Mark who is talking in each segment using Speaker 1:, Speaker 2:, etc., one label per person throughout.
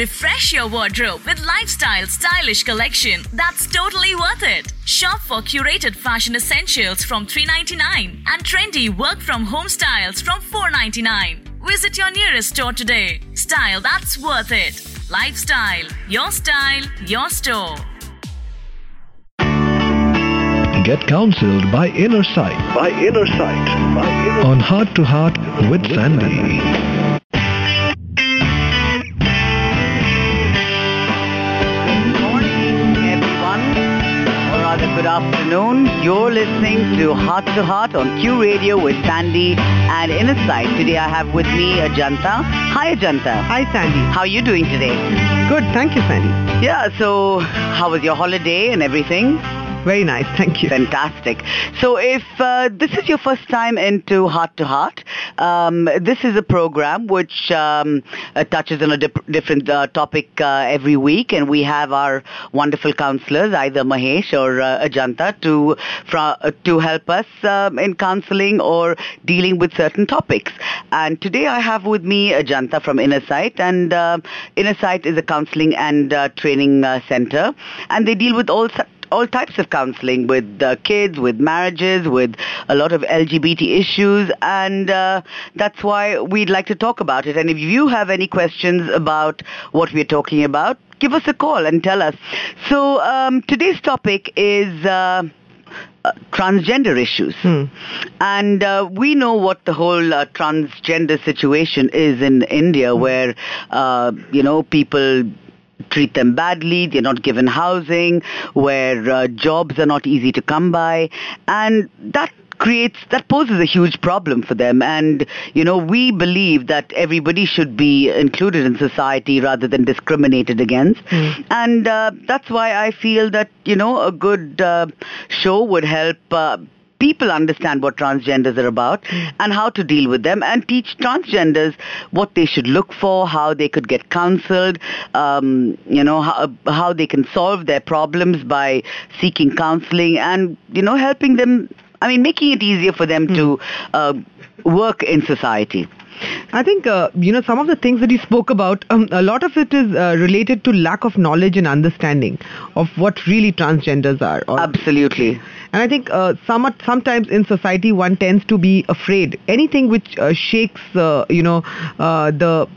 Speaker 1: Refresh your wardrobe with lifestyle stylish collection that's totally worth it. Shop for curated fashion essentials from 399 and trendy work from home styles from 499. Visit your nearest store today. Style that's worth it. Lifestyle, your style, your store.
Speaker 2: Get counseled by Inner Sight. By Inner Sight. By Inner On Heart to Heart with Sandy.
Speaker 3: Afternoon. You're listening to Heart to Heart on Q Radio with Sandy and Inner Sight. Today I have with me Ajanta. Hi, Ajanta.
Speaker 4: Hi, Sandy.
Speaker 3: How are you doing today?
Speaker 4: Good, thank you, Sandy.
Speaker 3: Yeah, so how was your holiday and everything?
Speaker 4: Very nice, thank you.
Speaker 3: Fantastic. So if uh, this is your first time into Heart to Heart, um, this is a program which um, uh, touches on a dip- different uh, topic uh, every week, and we have our wonderful counselors, either Mahesh or uh, Ajanta, to uh, to help us um, in counseling or dealing with certain topics. And today I have with me Ajanta from Inner Sight, and uh, Inner Sight is a counseling and training center, and they deal with all. Su- all types of counseling with uh, kids, with marriages, with a lot of LGBT issues, and uh, that's why we'd like to talk about it. And if you have any questions about what we're talking about, give us a call and tell us. So um, today's topic is. Uh, uh, transgender issues. And uh, we know what the whole uh, transgender situation is in India, where, uh, you know, people treat them badly, they're not given housing, where uh, jobs are not easy to come by, and that creates that poses a huge problem for them. And you know we believe that everybody should be included in society rather than discriminated against. And uh, that's why i feel that you know a good uh, show would help uh, people understand what transgenders are about and how to deal with them and teach transgenders what they should look for, how they could get counseled, um, you know, how, how they can solve their problems by seeking counseling and, you know, helping them, I mean, making it easier for them to uh, work in society.
Speaker 4: I think, uh, you know, some of the things that you spoke about, um, a lot of it is uh, related to lack of knowledge and understanding of what really transgenders are. Or,
Speaker 3: Absolutely.
Speaker 4: and I think uh, some, sometimes in society one tends to be afraid. Anything which uh, shakes, uh, you know, uh, the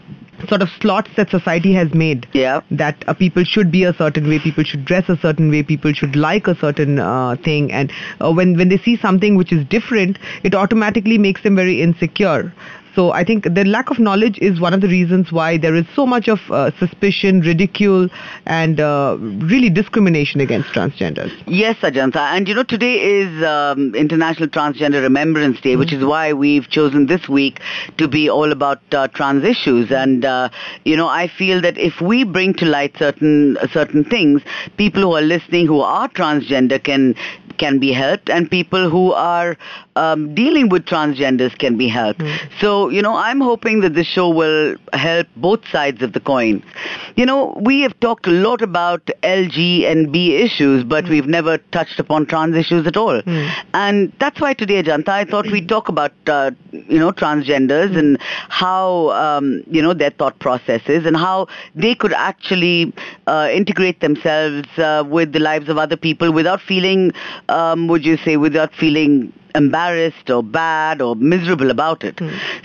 Speaker 4: sort of slots that society has made.
Speaker 3: Yeah.
Speaker 4: That uh, people should be a certain way, people should dress a certain way, people should like a certain uh, thing, and uh, when when they see something which is different, it automatically makes them very insecure. So I think the lack of knowledge is one of the reasons why there is so much of uh, suspicion, ridicule, and uh, really discrimination against transgenders.
Speaker 3: Yes, Ajanta. And you know, today is um, International Transgender Remembrance Day, which is why we've chosen this week to be all about uh, trans issues. And uh, you know, I feel that if we bring to light certain certain things, people who are listening who are transgender can can be helped, and people who are um, dealing with transgenders can be helped. So you know, I'm hoping that this show will help both sides of the coin. You know, we have talked a lot about LG and B issues, but we've never touched upon trans issues at all. And that's why today, Ajanta, I thought we'd talk about, uh, you know, transgenders and how, um, you know, their thought processes and how they could actually uh, integrate themselves uh, with the lives of other people without feeling, um, would you say, without feeling embarrassed or bad or miserable about it.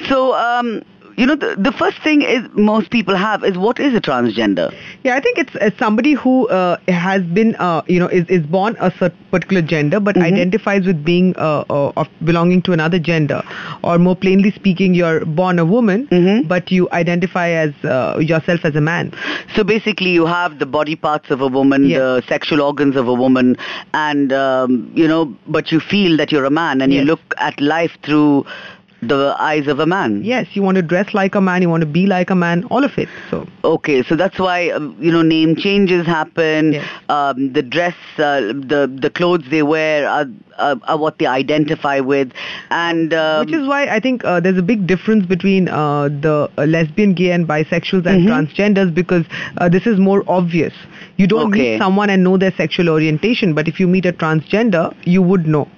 Speaker 3: So, um, you know, the, the first thing is most people have is what is a transgender?
Speaker 4: Yeah, I think it's, it's somebody who uh, has been, uh, you know, is, is born a particular gender but identifies with being uh, uh, of belonging to another gender, or more plainly speaking, you're born a woman but you identify as uh, yourself as a man.
Speaker 3: So basically, you have the body parts of a woman,
Speaker 4: Yes.
Speaker 3: the sexual organs of a woman, and um, you know, but you feel that you're a man, and you look at life through the eyes of a man.
Speaker 4: Yes, you want to dress like a man, you want to be like a man, all of it. So
Speaker 3: Okay, so that's why um, you know name changes happen.
Speaker 4: Yes.
Speaker 3: Um, the dress, uh, the the clothes they wear are, are are what they identify with, and um,
Speaker 4: Which is why I think uh, there's a big difference between uh, the uh, lesbian, gay, and bisexuals and
Speaker 3: Mhm.
Speaker 4: transgenders because uh, this is more obvious. You don't
Speaker 3: Okay.
Speaker 4: meet someone and know their sexual orientation, but if you meet a transgender, you would know.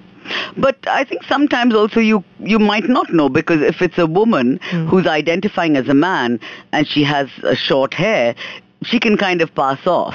Speaker 3: But I think sometimes also you you might not know because if it's a woman
Speaker 4: Hmm.
Speaker 3: who's identifying as a man and she has a short hair, she can kind of pass off.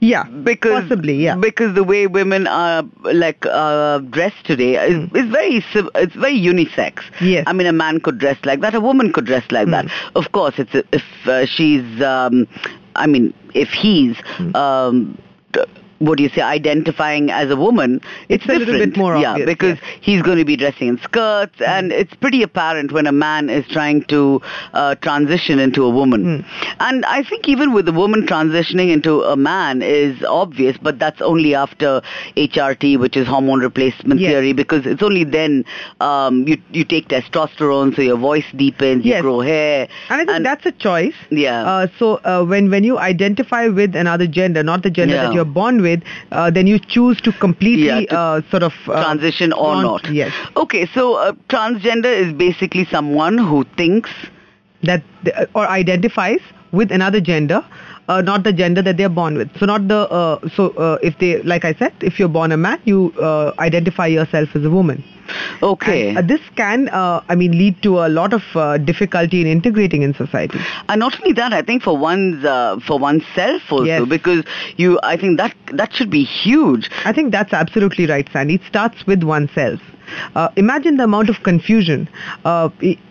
Speaker 4: Yeah,
Speaker 3: because
Speaker 4: possibly, yeah.
Speaker 3: because the way women are like uh, dressed today is, is very it's very unisex.
Speaker 4: Yes.
Speaker 3: I mean, a man could dress like that, a woman could dress like that. Of course, it's if uh, she's, um, I mean, if he's. Um, d- what do you say? Identifying as a woman, it's,
Speaker 4: It's a little bit more
Speaker 3: yeah,
Speaker 4: obvious,
Speaker 3: because
Speaker 4: yes.
Speaker 3: he's going to be dressing in skirts, and it's pretty apparent when a man is trying to uh, transition into a woman. And I think even with a woman transitioning into a man is obvious, but that's only after HRT, which is hormone replacement
Speaker 4: Yes.
Speaker 3: theory, because it's only then um, you you take testosterone, so your voice deepens, you grow hair,
Speaker 4: And I think that's a choice.
Speaker 3: Yeah.
Speaker 4: Uh, so uh, when when you identify with another gender, not the gender
Speaker 3: Yeah.
Speaker 4: that you're born with, uh, then you choose to completely
Speaker 3: Yeah, to
Speaker 4: uh, sort of uh,
Speaker 3: transition or
Speaker 4: want-
Speaker 3: not.
Speaker 4: Yes.
Speaker 3: Okay, so uh, transgender is basically someone who thinks
Speaker 4: That the- or identifies with another gender. Uh, not the gender that they're born with. So not the uh, so uh, if they like I said, if you're born a man, you uh, identify yourself as a woman.
Speaker 3: okay.
Speaker 4: And, uh, this can, uh, I mean, lead to a lot of uh, difficulty in integrating in society.
Speaker 3: And not only that, I think for one's uh, for oneself also,
Speaker 4: Yes.
Speaker 3: because you, I think that that should be huge.
Speaker 4: I think that's absolutely right, Sandy. It starts with oneself. Uh, imagine the amount of confusion. Uh,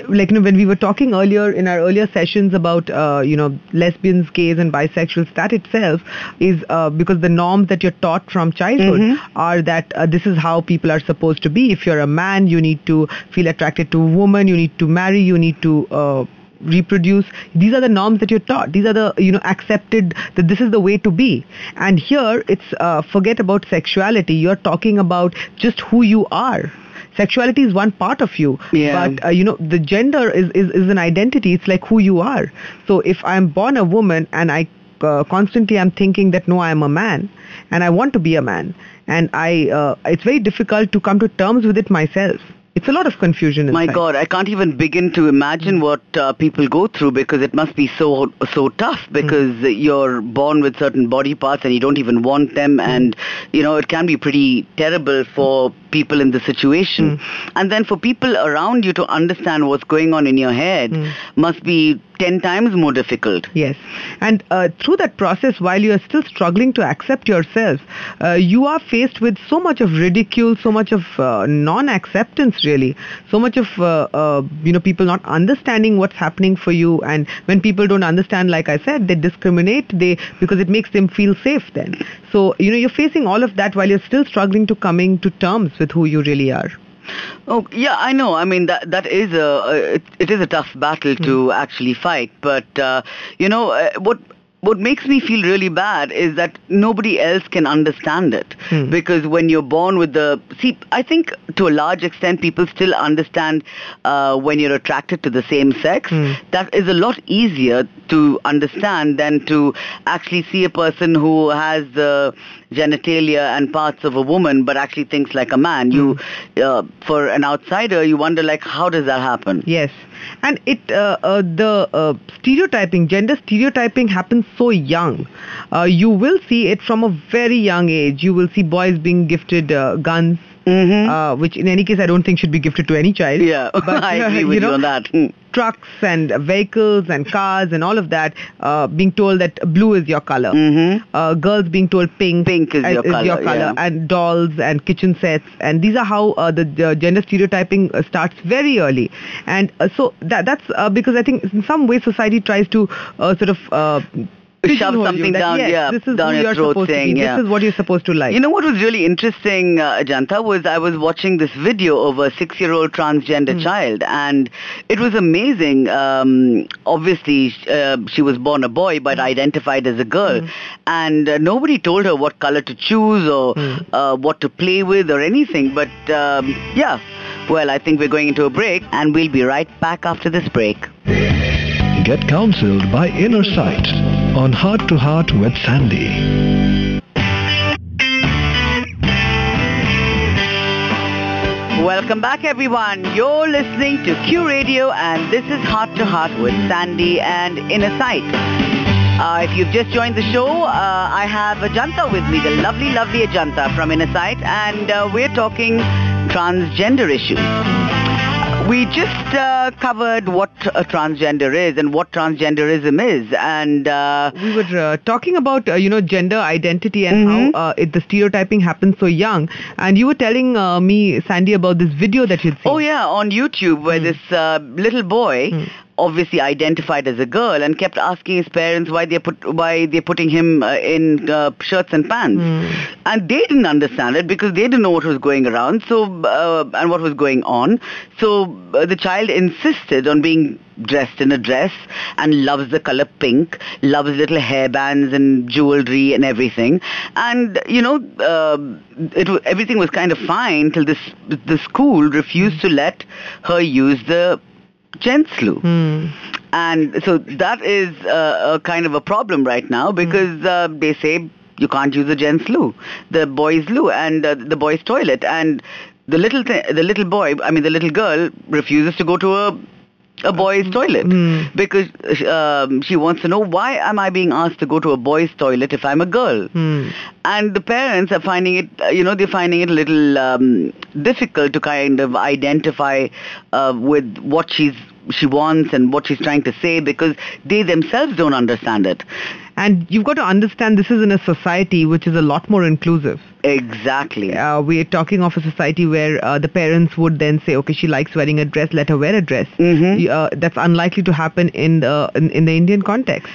Speaker 4: like you know, when we were talking earlier in our earlier sessions about uh, you know lesbians, gays, and bisexuals, that itself is uh, because the norms that you're taught from childhood are that uh, this is how people are supposed to be. If you're a man, you need to feel attracted to a woman. You need to marry. You need to uh, reproduce these are the norms that you're taught these are the you know accepted that this is the way to be and here it's uh, forget about sexuality you're talking about just who you are sexuality is one part of you.
Speaker 3: Yeah.
Speaker 4: but uh, you know the gender is, is is an identity. It's like who you are. So if i'm born a woman and i uh, constantly i'm thinking that no i am a man and i want to be a man and i uh, it's very difficult to come to terms with it myself it's a lot of confusion
Speaker 3: My. God, I can't even begin to imagine hmm. what uh, people go through because it must be so so tough hmm. because you're born with certain body parts and you don't even want them, hmm. and you know it can be pretty terrible for people in the situation, and then for people around you to understand what's going on in your head must be ten times more difficult.
Speaker 4: Yes. And uh, through that process, while you are still struggling to accept yourself, uh, you are faced with so much of ridicule, so much of uh, non-acceptance, really. So much of, uh, uh, you know, people not understanding what's happening for you. And when people don't understand, like I said, they discriminate they because it makes them feel safe then. So, you know, you're facing all of that while you're still struggling to coming to terms with who you really are.
Speaker 3: Oh yeah, I know. I mean that that is a, it, it is a tough battle to actually fight. But uh, you know uh, what what makes me feel really bad is that nobody else can understand it because when you're born with the see, I think to a large extent people still understand uh, when you're attracted to the same sex. That is a lot easier to understand than to actually see a person who has the genitalia and parts of a woman but actually thinks like a man. You, uh, for an outsider, you wonder like how does that happen?
Speaker 4: Yes, and it uh, uh, the uh, stereotyping, gender stereotyping happens so young. Uh, you will see it from a very young age. You will see boys being gifted uh, guns. Uh, which in any case I don't think should be gifted to any child.
Speaker 3: Yeah, but, I agree with you,
Speaker 4: know,
Speaker 3: on that.
Speaker 4: Trucks and vehicles and cars and all of that, uh, being told that blue is your color. Uh, girls being told pink,
Speaker 3: Pink is your colour, yeah.
Speaker 4: and dolls and kitchen sets and these are how uh, the, the gender stereotyping uh, starts very early and uh, so that that's uh, because I think in some way society tries to uh, sort of pigeonhole
Speaker 3: something
Speaker 4: that,
Speaker 3: down-
Speaker 4: yes,
Speaker 3: yeah,
Speaker 4: this is
Speaker 3: down your throat saying, yeah.
Speaker 4: This is what you're supposed to like.
Speaker 3: You know what was really interesting, uh, Ajanta, was I was watching this video of a six-year-old transgender
Speaker 4: Hmm.
Speaker 3: child, and it was amazing. Um, obviously, uh, she was born a boy, but identified as a girl, and uh, nobody told her what color to choose or
Speaker 4: Hmm.
Speaker 3: uh, what to play with or anything. But um, yeah, well, I think we're going into a break, and we'll be right back after this break.
Speaker 2: Get counseled by Inner Sight on Heart to Heart with Sandy.
Speaker 3: Welcome back, everyone. You're listening to Q Radio, and this is Heart to Heart with Sandy and Inner Sight. Uh, if you've just joined the show, uh, I have Ajanta with me, the lovely, lovely Ajanta from Inner Sight, and uh, we're talking transgender issues. We just uh, covered what a transgender is and what transgenderism is, and uh,
Speaker 4: we were uh, talking about uh, you know gender identity and
Speaker 3: Mhm.
Speaker 4: how uh, it, the stereotyping happens so young. And you were telling uh, me, Sandy, about this video that you'd seen.
Speaker 3: oh yeah, on YouTube where this uh, little boy. Obviously identified as a girl and kept asking his parents why they put why they're putting him uh, in uh, shirts and pants, and they didn't understand it because they didn't know what was going around. So uh, and what was going on. So uh, the child insisted on being dressed in a dress and loves the color pink, loves little hairbands and jewelry and everything. And you know, uh, it everything was kind of fine till this the school refused to let her use the gents loo.
Speaker 4: Hmm.
Speaker 3: And so that is uh, a kind of a problem right now because uh, they say you can't use the gents loo, the boys loo, and uh, the boys toilet, and the little th- the little boy, I mean the little girl, refuses to go to a a boys' toilet
Speaker 4: Mm.
Speaker 3: because um, she wants to know why am I being asked to go to a boys' toilet if I'm a girl,
Speaker 4: Hmm.
Speaker 3: and the parents are finding it, uh, you know, they're finding it a little um, difficult to kind of identify uh, with what she's she wants and what she's trying to say because they themselves don't understand it.
Speaker 4: And you've got to understand this is in a society which is a lot more inclusive.
Speaker 3: Exactly.
Speaker 4: Uh, we're talking of a society where uh, the parents would then say, okay, she likes wearing a dress, let her wear a dress.
Speaker 3: Mhm.
Speaker 4: Uh, that's unlikely to happen in the in, in the Indian context.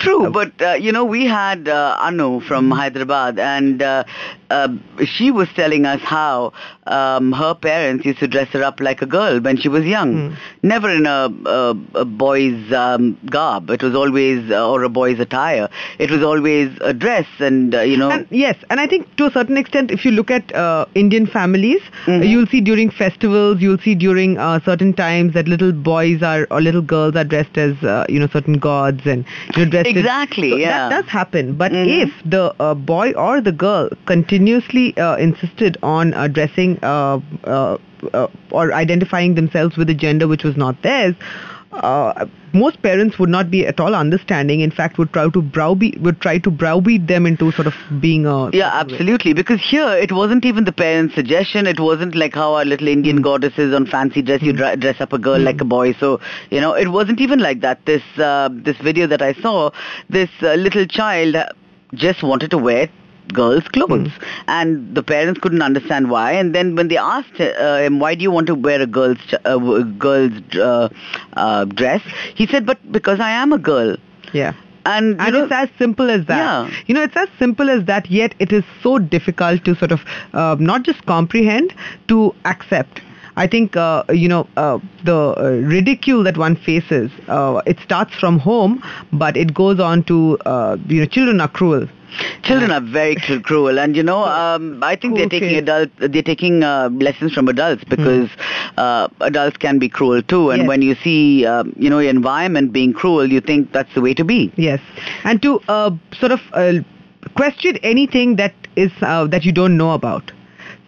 Speaker 3: True, but uh, you know, we had uh, Anu from Hyderabad, and uh, uh, she was telling us how um, her parents used to dress her up like a girl when she was young, never in a, a, a boy's um, garb. It was always uh, or a boy's attire. It was always a dress, and uh, you know,
Speaker 4: And yes, and I think to a certain extent, if you look at uh, Indian families,
Speaker 3: Mhm.
Speaker 4: you'll see during festivals, you'll see during uh, certain times that little boys are or little girls are dressed as uh, you know certain gods and you know dressed as-
Speaker 3: Exactly,
Speaker 4: So
Speaker 3: yeah.
Speaker 4: that does happen. But
Speaker 3: Mhm.
Speaker 4: if the uh, boy or the girl continuously uh, insisted on uh, dressing uh, uh, uh, or identifying themselves with a gender which was not theirs. Uh, most parents would not be at all understanding. In fact, would try to browbeat would try to browbeat them into sort of being a
Speaker 3: Yeah, absolutely. Because here it wasn't even the parents' suggestion. It wasn't like how our little Indian goddesses on fancy dress you dra- dress up a girl like a boy. So you know, it wasn't even like that. This uh, this video that I saw, this uh, little child just wanted to wear girls' clothes, and the parents couldn't understand why. And then when they asked uh, him, "Why do you want to wear a girl's ch- uh, girl's uh, uh, dress?" He said, "But because I am a girl."
Speaker 4: Yeah.
Speaker 3: And,
Speaker 4: And
Speaker 3: know,
Speaker 4: it's as simple as that.
Speaker 3: Yeah.
Speaker 4: You know, it's as simple as that, yet it is so difficult to sort of uh, not just comprehend, to accept. I think, uh, you know, uh, the uh, ridicule that one faces, uh, it starts from home, but it goes on to, uh, you know, children are cruel.
Speaker 3: Children are very cru- cruel, and you know, um, I think they're taking adult, they're taking uh, lessons from adults because uh, adults can be cruel too. And
Speaker 4: Yes.
Speaker 3: when you see, um, you know, your environment being cruel, you think that's the way to be.
Speaker 4: Yes, and to uh, sort of uh, question anything that is uh, that you don't know about.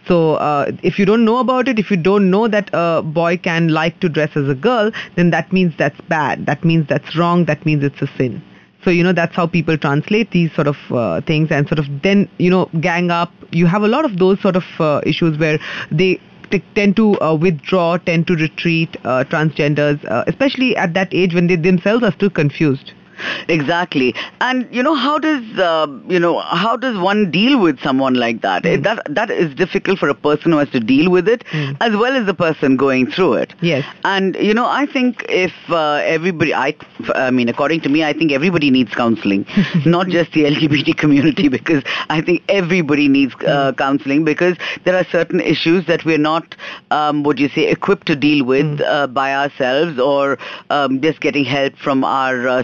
Speaker 4: So uh, if you don't know about it, if you don't know that a boy can like to dress as a girl, then that means that's bad. That means that's wrong. That means it's a sin. So you know that's how people translate these sort of uh, things and sort of then you know gang up. You have a lot of those sort of uh, issues where they t- tend to uh, withdraw, tend to retreat, uh, transgenders, uh, especially at that age when they themselves are still confused.
Speaker 3: Exactly. And you know, how does uh, you know how does one deal with someone like that? It- That that is difficult for a person who has to deal with it,
Speaker 4: Mm.
Speaker 3: as well as the person going through it.
Speaker 4: Yes.
Speaker 3: And you know, I think if uh, everybody, I, I mean, according to me, I think everybody needs counseling, not just the LGBT community, because I think everybody needs uh, counseling because there are certain issues that we're not, um, would you say, equipped to deal with uh, by ourselves or um, just getting help from our uh,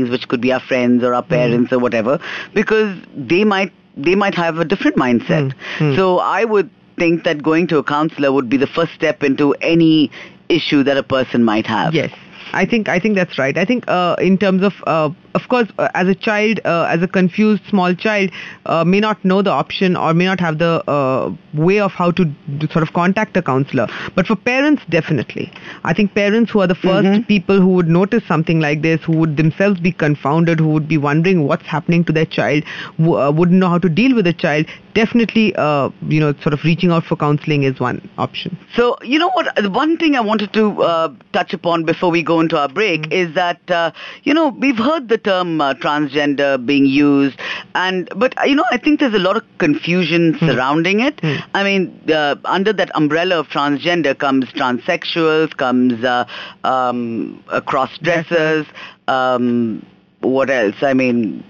Speaker 3: surroundings, which could be our friends or our parents or whatever, because they might they might have a different mindset.
Speaker 4: Mm.
Speaker 3: So I would think that going to a counselor would be the first step into any issue that a person might have.
Speaker 4: Yes. I think I think that's right. I think uh, in terms of uh, of course uh, as a child uh, as a confused small child uh, may not know the option or may not have the uh, way of how to, to sort of contact a counselor. But for parents definitely. I think parents who are the 1st people who would notice something like this who would themselves be confounded who would be wondering what's happening to their child who, uh, wouldn't know how to deal with the child definitely uh, you know sort of reaching out for counseling is one option.
Speaker 3: So, you know what? The one thing I wanted to uh, touch upon before we go into our break
Speaker 4: Mm-hmm.
Speaker 3: is that, uh, you know, we've heard the term uh, transgender being used, and but you know, I think there's a lot of confusion
Speaker 4: Hmm.
Speaker 3: surrounding it. I mean, uh, under that umbrella of transgender comes transsexuals, comes uh, um, uh, cross-dressers, um, what else? I mean.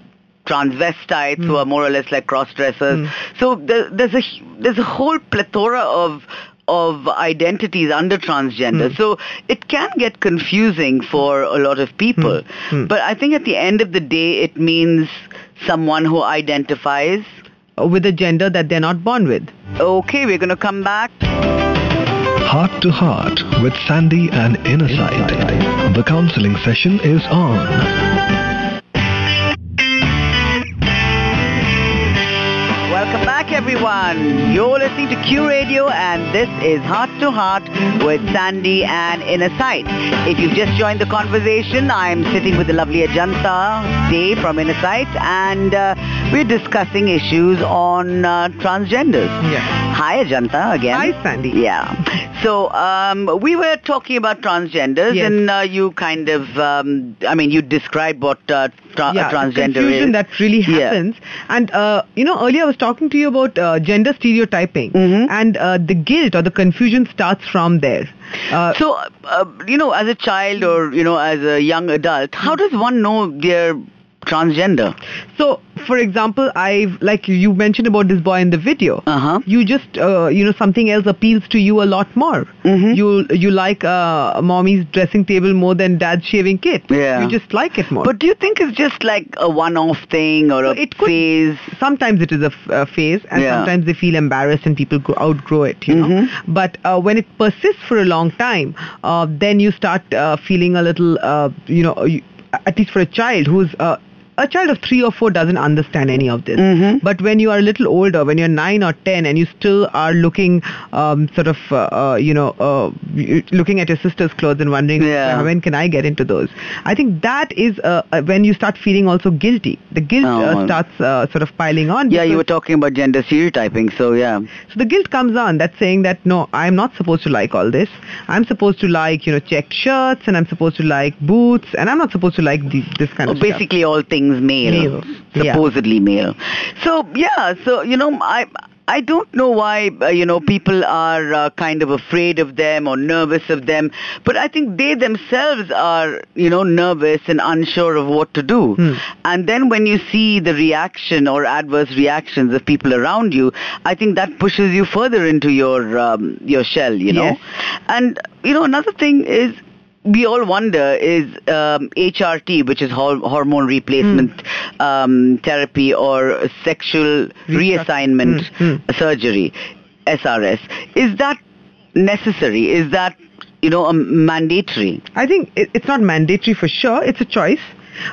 Speaker 3: Transvestites
Speaker 4: Hmm.
Speaker 3: who are more or less like cross-dressers. So there, there's a there's a whole plethora of of identities under transgender.
Speaker 4: Hmm.
Speaker 3: So it can get confusing for a lot of people.
Speaker 4: Hmm.
Speaker 3: But I think at the end of the day, it means someone who identifies.
Speaker 4: With a gender that they're not born with.
Speaker 3: Okay, we're going to come back.
Speaker 2: Heart to Heart with Sandy and Inner Sight. The counseling session is on.
Speaker 3: Back, everyone. You're listening to Q Radio, and this is Heart to Heart with Sandy and Inner Sight. If you've just joined the conversation, I'm sitting with the lovely Ajanta Day from Inner Sight, and uh, we're discussing issues on uh, transgenders.
Speaker 4: Yeah.
Speaker 3: Hi, Ajanta, again.
Speaker 4: Hi, Sandy.
Speaker 3: Yeah. So um, we were talking about transgenders,
Speaker 4: Yes.
Speaker 3: and uh, you kind of, um, I mean, you described what uh, tra-
Speaker 4: yeah,
Speaker 3: a
Speaker 4: the
Speaker 3: transgender
Speaker 4: confusion
Speaker 3: is.
Speaker 4: that really happens. Yeah. And uh, you know, earlier I was talking to you about uh, gender stereotyping,
Speaker 3: Mhm.
Speaker 4: and uh, the guilt or the confusion starts from there. Uh,
Speaker 3: So, uh, you know, as a child or, you know, as a young adult, how does one know they're transgender?
Speaker 4: so, for example, I've like you mentioned about this boy in the video.
Speaker 3: Uh-huh.
Speaker 4: You just uh, you know something else appeals to you a lot more.
Speaker 3: Mhm.
Speaker 4: You you like uh, mommy's dressing table more than dad's shaving kit.
Speaker 3: Yeah.
Speaker 4: You just like it more.
Speaker 3: But do you think it's just like a one-off thing or a
Speaker 4: it could-
Speaker 3: phase?
Speaker 4: sometimes it is a, f- a phase and
Speaker 3: Yeah.
Speaker 4: sometimes they feel embarrassed and people grow, outgrow it you know
Speaker 3: Mhm.
Speaker 4: but uh, when it persists for a long time uh, then you start uh, feeling a little uh, you know you, at least for a child who's uh, a child of three or four doesn't understand any of this.
Speaker 3: Mhm.
Speaker 4: But when you are a little older, when you're nine or ten, and you still are looking, um, sort of, uh, uh, you know, uh, looking at your sister's clothes and wondering,
Speaker 3: Yeah.
Speaker 4: when can I get into those? I think that is uh, uh, when you start feeling also guilty. The guilt
Speaker 3: Oh.
Speaker 4: uh, starts uh, sort of piling on.
Speaker 3: Yeah, you were talking about gender stereotyping, so yeah.
Speaker 4: so the guilt comes on. That's saying that no, I'm not supposed to like all this. I'm supposed to like you know checked shirts, and I'm supposed to like boots, and I'm not supposed to like the, this kind
Speaker 3: Oh,
Speaker 4: of stuff.
Speaker 3: basically all things male,
Speaker 4: Male, yeah.
Speaker 3: supposedly male. So yeah, so you know, I I don't know why uh, you know people are uh, kind of afraid of them or nervous of them, but I think they themselves are you know nervous and unsure of what to do.
Speaker 4: Hmm.
Speaker 3: And then when you see the reaction or adverse reactions of people around you, I think that pushes you further into your um, your shell, you know.
Speaker 4: Yes.
Speaker 3: And you know another thing is we all wonder is um, HRT, which is hor- hormone replacement um, therapy or sexual reassignment
Speaker 4: Mm,
Speaker 3: surgery, SRS, is that necessary? Is that you know um, mandatory?
Speaker 4: I think it, it's not mandatory for sure. It's a choice.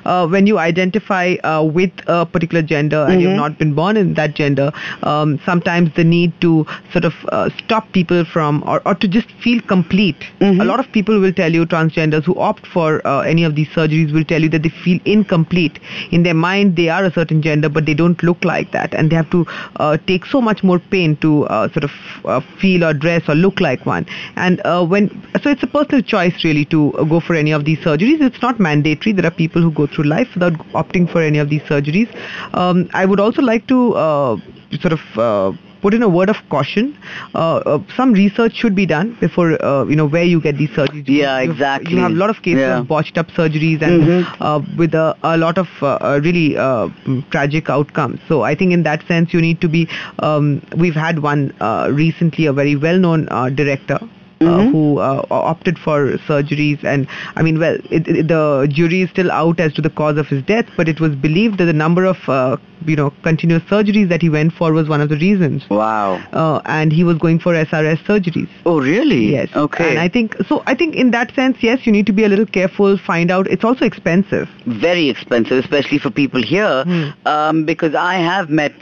Speaker 4: Uh, when you identify uh, with a particular gender and you've
Speaker 3: Mhm.
Speaker 4: not been born in that gender, um, sometimes the need to sort of uh, stop people from or, or to just feel complete.
Speaker 3: Mhm.
Speaker 4: A lot of people will tell you, transgenders who opt for uh, any of these surgeries will tell you that they feel incomplete. In their mind, they are a certain gender, but they don't look like that. And they have to uh, take so much more pain to uh, sort of uh, feel or dress or look like one. And uh, when, so it's a personal choice really to uh, go for any of these surgeries. It's not mandatory. There are people who go through life without opting for any of these surgeries. Um, I would also like to uh, sort of uh, put in a word of caution. Uh, uh, some research should be done before uh, you know where you get these surgeries.
Speaker 3: Yeah,
Speaker 4: You-
Speaker 3: exactly.
Speaker 4: You have a lot of cases
Speaker 3: Yeah.
Speaker 4: of botched up surgeries and
Speaker 3: Mhm.
Speaker 4: uh, with a, a lot of uh, really uh, mm, tragic outcomes. So I think in that sense you need to be. Um, we've had one uh, recently, a very well-known uh, director.
Speaker 3: Mhm.
Speaker 4: who uh, opted for surgeries. And I mean, well, it, it, the jury is still out as to the cause of his death, but it was believed that the number of uh, you know continuous surgeries that he went for was one of the reasons.
Speaker 3: Wow.
Speaker 4: Uh, and he was going for SRS surgeries.
Speaker 3: Oh, really?
Speaker 4: Yes.
Speaker 3: Okay.
Speaker 4: And I think so. I think in that sense, yes, you need to be a little careful. Find out. It's also expensive.
Speaker 3: very expensive, especially for people here,
Speaker 4: Hmm.
Speaker 3: um, because I have met,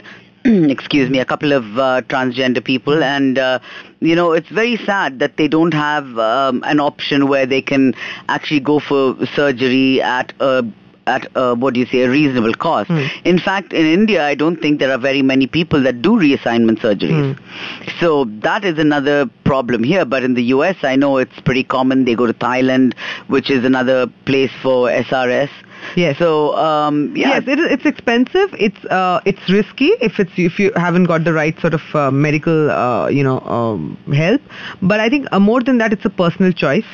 Speaker 3: excuse me, a couple of uh, transgender people, and uh, you know, it's very sad that they don't have um, an option where they can actually go for surgery at a at uh, what do you say a reasonable cost.
Speaker 4: Hmm.
Speaker 3: In fact, in India, I don't think there are very many people that do reassignment surgeries. So that is another problem here. But in the US, I know it's pretty common. They go to Thailand, which is another place for SRS.
Speaker 4: Yes.
Speaker 3: So um, yeah,
Speaker 4: Yes, it, it's expensive. It's uh, it's risky if it's if you haven't got the right sort of uh, medical uh, you know um, help. But I think uh, more than that, it's a personal choice.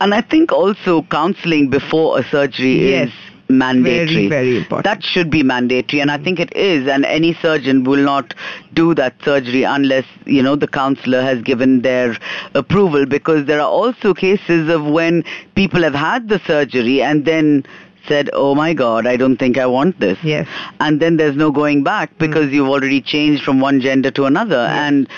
Speaker 3: and I think also counseling before a surgery
Speaker 4: Yes.
Speaker 3: is mandatory.
Speaker 4: Very, very important.
Speaker 3: That should be mandatory, and I think it is. And any surgeon will not do that surgery unless you know the counselor has given their approval. Because there are also cases of when people have had the surgery and then said, "Oh my God, I don't think I want this."
Speaker 4: Yes.
Speaker 3: and then there's no going back because you've already changed from one gender to another and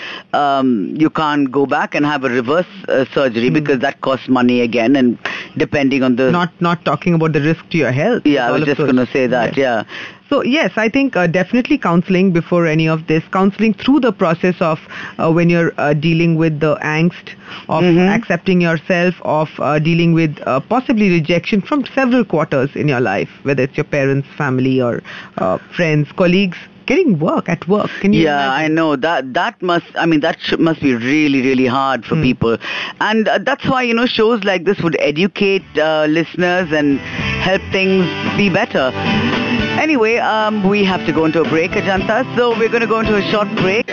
Speaker 3: um, you can't go back and have a reverse uh, surgery because that costs money again and depending on the
Speaker 4: Not not talking about the risk to your health.
Speaker 3: yeah i was just going to say that
Speaker 4: Yes.
Speaker 3: yeah
Speaker 4: So yes, I think uh, definitely counseling before any of this. Counseling through the process of uh, when you're uh, dealing with the angst of
Speaker 3: Mhm.
Speaker 4: accepting yourself, of uh, dealing with uh, possibly rejection from several quarters in your life, whether it's your parents, family, or uh, friends, colleagues. Getting work at work. Can you?
Speaker 3: yeah i know that that must i mean that sh- must be really really hard for
Speaker 4: Hmm.
Speaker 3: people and uh, that's why you know shows like this would educate uh, listeners and help things be better anyway um, we have to go into a break ajanta so we're going to go into a short break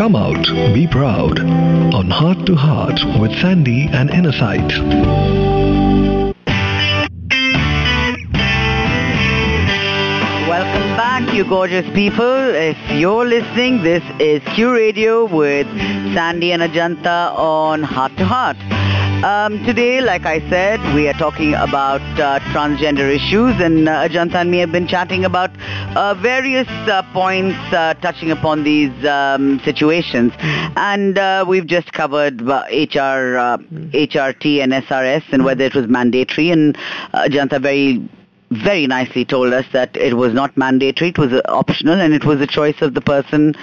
Speaker 2: Come out, be proud on Heart to Heart with Sandy and Innersight.
Speaker 3: Welcome back, you gorgeous people. If you're listening, this is Q Radio with Sandy and Ajanta on Heart to Heart. Um, today, like I said, we are talking about uh, transgender issues, and uh, Ajanta and me have been chatting about uh, various uh, points uh, touching upon these um, situations. And uh, we've just covered HR, uh, HRT, and SRS, and whether it was mandatory. And Ajanta very very nicely told us that it was not mandatory, it was optional, and it was a choice of the person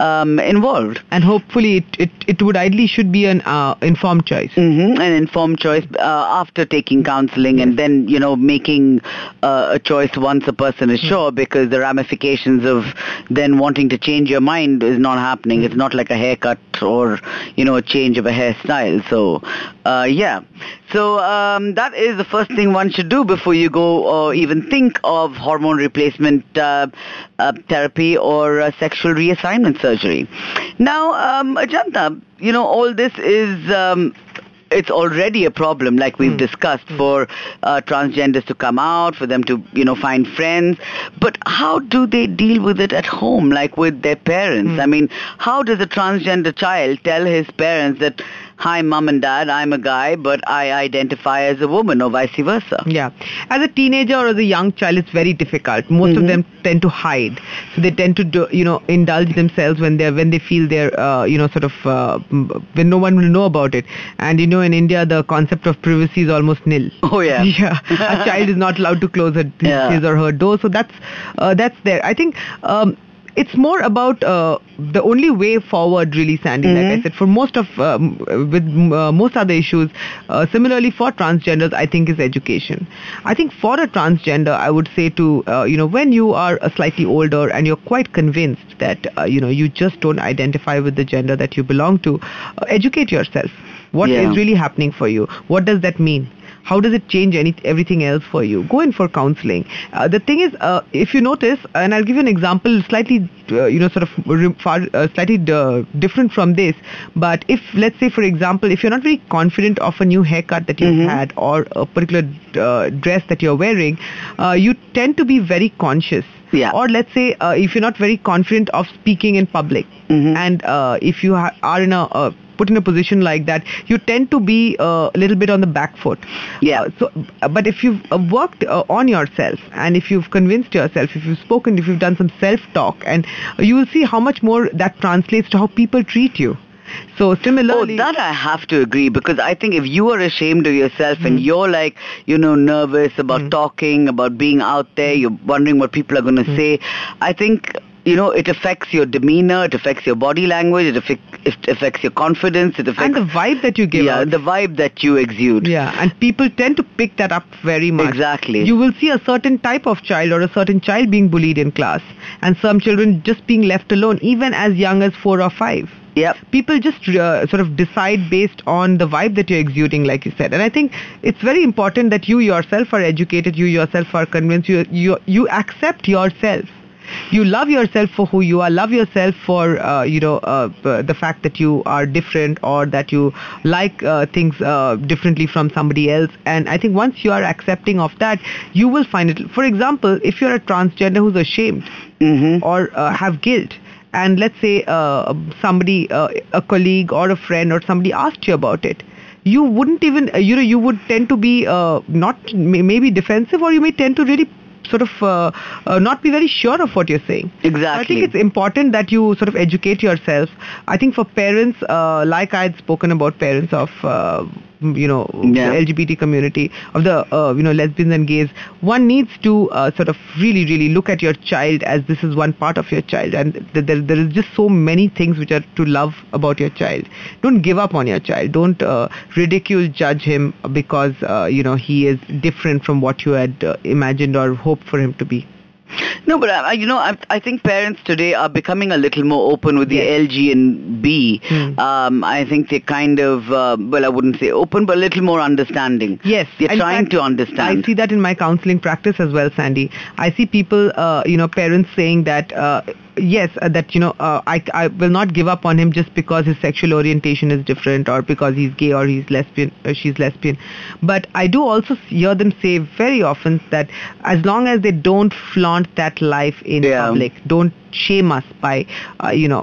Speaker 3: um, involved.
Speaker 4: And hopefully, it, it, it would ideally should be an uh, informed choice.
Speaker 3: hmm An informed choice uh, after taking counseling and then, you know, making uh, a choice once a person is sure because the ramifications of then wanting to change your mind is not happening. It's not like a haircut or, you know, a change of a hairstyle. So, uh, yeah. So um, that is the first thing one should do before you go or even think of hormone replacement uh, uh, therapy or uh, sexual reassignment surgery. Now, um, Ajanta, you know, all this is... Um, it's already a problem, like we've discussed, for uh, transgenders to come out, for them to, you know, find friends. But how do they deal with it at home, like with their parents? I mean, how does a transgender child tell his parents that, hi, mom and dad, I'm a guy, but I identify as a woman, or vice versa?
Speaker 4: Yeah. As a teenager or as a young child, it's very difficult. Most of them tend to hide. So they tend to, do, you know, indulge themselves when they're when they feel they're, uh, you know, sort of uh, when no one will know about it. And you know, in India, the concept of privacy is almost nil.
Speaker 3: Oh, yeah.
Speaker 4: Yeah. a child is not allowed to close her,
Speaker 3: Yeah.
Speaker 4: his or her door. So that's uh, that's there. I think. Um, it's more about uh, the only way forward, really, Sandy. Like I
Speaker 3: Mhm.
Speaker 4: said, for most of um, with uh, most other issues, uh, similarly for transgenders, I think is education. I think for a transgender, I would say to uh, you know when you are a slightly older and you're quite convinced that uh, you know you just don't identify with the gender that you belong to, uh, educate yourself. What is
Speaker 3: Yeah.
Speaker 4: really happening for you? What does that mean? How does it change any everything else for you? Go in for counseling. Uh, the thing is, uh, if you notice, and I'll give you an example, slightly, uh, you know, sort of far, uh, slightly uh, different from this. But if, let's say, for example, if you're not very confident of a new haircut that you've
Speaker 3: Mhm.
Speaker 4: had or a particular uh, dress that you're wearing, uh, you tend to be very conscious.
Speaker 3: Yeah.
Speaker 4: Or let's say, uh, if you're not very confident of speaking in public,
Speaker 3: Mhm.
Speaker 4: and uh, if you ha- are in a, a put in a position like that, you tend to be uh, a little bit on the back foot.
Speaker 3: Yeah.
Speaker 4: Uh, so, but if you've uh, worked uh, on yourself and if you've convinced yourself, if you've spoken, if you've done some self-talk, and you will see how much more that translates to how people treat you. So similarly, Oh,
Speaker 3: that I have to agree because I think if you are ashamed of yourself and
Speaker 4: Hmm.
Speaker 3: you're like, you know, nervous about talking, about being out there, you're wondering what people are going to say, I think, you know, it affects your demeanor, it affects your body language, it, affect, it affects your confidence, it affects
Speaker 4: and the vibe that you give
Speaker 3: yeah,
Speaker 4: out.
Speaker 3: the vibe that you exude.
Speaker 4: Yeah, and people tend to pick that up very much.
Speaker 3: Exactly.
Speaker 4: You will see a certain type of child or a certain child being bullied in class, and some children just being left alone, even as young as four or five.
Speaker 3: Yep.
Speaker 4: People just uh, sort of decide based on the vibe that you're exuding, like you said. And I think it's very important that you yourself are educated, you yourself are convinced, you you you accept yourself. You love yourself for who you are. Love yourself for uh, you know uh, the fact that you are different or that you like uh, things uh, differently from somebody else. And I think once you are accepting of that, you will find it. For example, if you're a transgender who's ashamed
Speaker 3: hmm
Speaker 4: or uh, have guilt, and let's say uh, somebody, uh, a colleague or a friend or somebody asked you about it. You wouldn't even, you know, you would tend to be uh, not maybe defensive, or you may tend to really sort of uh, uh, not be very sure of what you're saying.
Speaker 3: Exactly.
Speaker 4: I think it's important that you sort of educate yourself. I think for parents, uh, like I had spoken about parents of, uh, you know,
Speaker 3: Yeah.
Speaker 4: LGBT community, of the, uh, you know, lesbians and gays, one needs to uh, sort of really, really look at your child as this is one part of your child. And th- there, there is just so many things which are to love about your child. Don't give up on your child. Don't uh, ridicule, judge him because, uh, you know, he is different from what you had uh, imagined or hoped for him to be.
Speaker 3: No, but I, I- you know, I, I think parents today are becoming a little more open with the
Speaker 4: Yes.
Speaker 3: L, G, and B.
Speaker 4: Hmm.
Speaker 3: Um, I think they're kind of, uh, well, I wouldn't say open, but a little more understanding.
Speaker 4: Yes,
Speaker 3: They're
Speaker 4: in
Speaker 3: trying
Speaker 4: fact,
Speaker 3: to understand.
Speaker 4: I see that in my counseling practice as well, Sandy. I see people, uh, you know, parents saying that, uh, yes, uh, that you know, uh, I, I will not give up on him just because his sexual orientation is different or because he's gay or he's lesbian, or she's lesbian. But I do also hear them say very often that as long as they don't flaunt that life in
Speaker 3: Yeah.
Speaker 4: public, don't shame us by uh, you know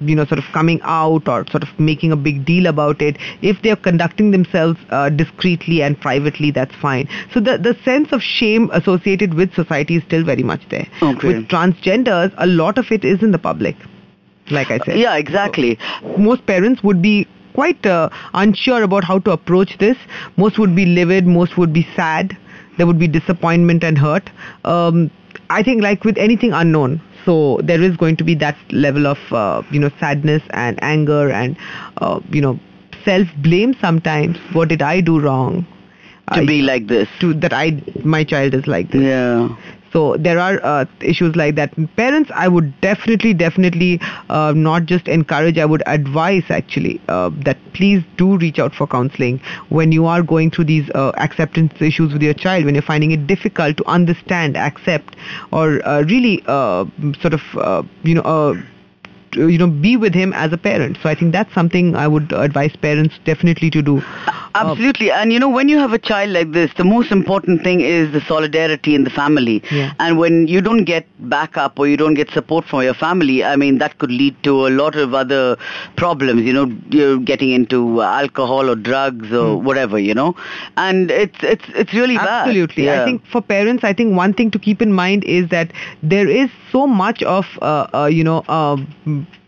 Speaker 4: you know sort of coming out or sort of making a big deal about it if they're conducting themselves uh, discreetly and privately that's fine so the the sense of shame associated with society is still very much there
Speaker 3: Okay.
Speaker 4: with transgenders a lot of it is in the public like i said
Speaker 3: yeah, exactly.
Speaker 4: most parents would be quite uh, unsure about how to approach this. Most would be livid, most would be sad. There would be disappointment and hurt. Um, I think, like with anything unknown, so there is going to be that level of uh, you know sadness and anger and uh, you know self blame sometimes. What did I do wrong?
Speaker 3: To
Speaker 4: Uh,
Speaker 3: be like this.
Speaker 4: to that I my child is like this.
Speaker 3: Yeah.
Speaker 4: So there are uh, issues like that. Parents, I would definitely, definitely uh, not just encourage. I would advise actually uh, that please do reach out for counseling when you are going through these uh, acceptance issues with your child. When you're finding it difficult to understand, accept, or uh, really uh, sort of you know. Uh, to, you know, be with him as a parent. So I think that's something I would advise parents definitely to do.
Speaker 3: Absolutely. and you know, when you have a child like this, the most important thing is the solidarity in the family.
Speaker 4: Yeah.
Speaker 3: And when you don't get backup or you don't get support from your family, I mean, that could lead to a lot of other problems, you know, you're getting into alcohol or drugs or whatever, you know. And it's it's it's really bad.
Speaker 4: Absolutely. I think for parents, I think one thing to keep in mind is that there is so much of, uh, uh, you know, uh,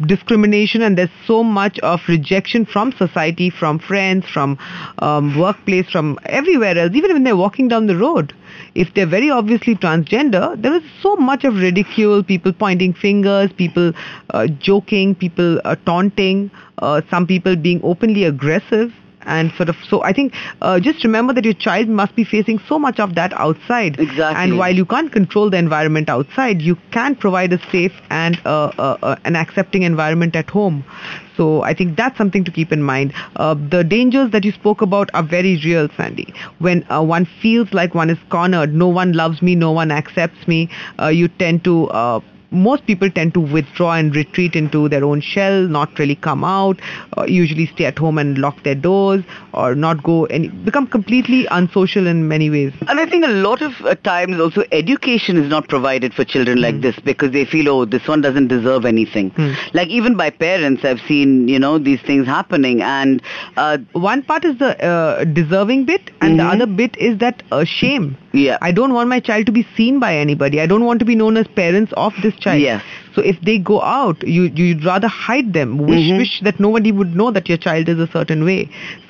Speaker 4: discrimination and there's so much of rejection from society, from friends, from um, workplace, from everywhere else, even when they're walking down the road. If they're very obviously transgender, there is so much of ridicule, people pointing fingers, people uh, joking, people uh, taunting, uh, some people being openly aggressive and sort of so i think uh, just remember that your child must be facing so much of that outside.
Speaker 3: Exactly.
Speaker 4: and while you can't control the environment outside you can provide a safe and uh, uh, uh, an accepting environment at home. So i think that's something to keep in mind. Uh, the dangers that you spoke about are very real sandy. When uh, one feels like one is cornered no one loves me no one accepts me uh, you tend to uh, most people tend to withdraw and retreat into their own shell, not really come out, uh, usually stay at home and lock their doors, or not go and become completely unsocial in many ways.
Speaker 3: And I think a lot of uh, times also education is not provided for children like this because they feel, oh, this one doesn't deserve anything. Like even by parents, I've seen, you know, these things happening. And uh,
Speaker 4: One part is the uh, deserving bit, and the
Speaker 3: Mhm.
Speaker 4: other bit is that uh, shame.
Speaker 3: Yeah,
Speaker 4: I don't want my child to be seen by anybody. I don't want to be known as parents of this child.
Speaker 3: Yes.
Speaker 4: So if they go out, you you'd rather hide them. Wish
Speaker 3: Mhm.
Speaker 4: wish that nobody would know that your child is a certain way.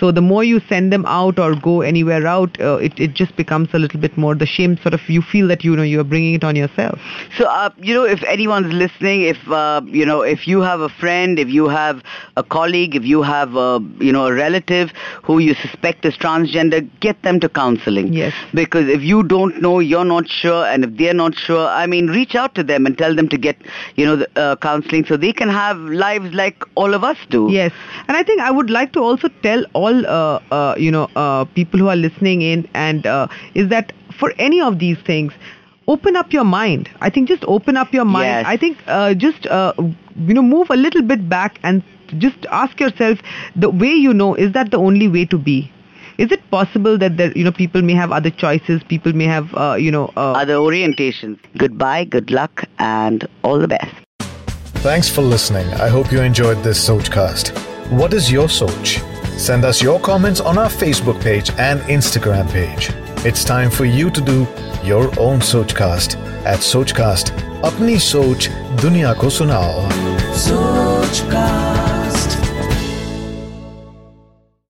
Speaker 4: So the more you send them out or go anywhere out, uh, it it just becomes a little bit more the shame. Sort of you feel that you know you are bringing it on yourself.
Speaker 3: So, uh, you know, if anyone's listening, if, uh, you know, if you have a friend, if you have a colleague, if you have, a, you know, a relative who you suspect is transgender, get them to counseling.
Speaker 4: Yes.
Speaker 3: Because if you don't know, you're not sure, and if they're not sure, I mean, reach out to them and tell them to get, you know, the, uh, counseling so they can have lives like all of us do.
Speaker 4: Yes, and I think I would like to also tell all uh, uh, you know uh, people who are listening in, and uh, is that for any of these things, open up your mind. I think just open up your mind.
Speaker 3: Yes.
Speaker 4: I think uh, just uh, you know move a little bit back and just ask yourself the way you know is that the only way to be is it possible that there, you know people may have other choices? People may have uh, you know uh,
Speaker 3: other orientations. Goodbye good luck and all the best.
Speaker 5: Thanks for listening. I hope you enjoyed this sochcast. What is your soch? Send us your comments on our facebook page and instagram page. It's time for you to do your own sochcast at sochcast. Apni soch duniya ko sunao.
Speaker 6: Sochcast.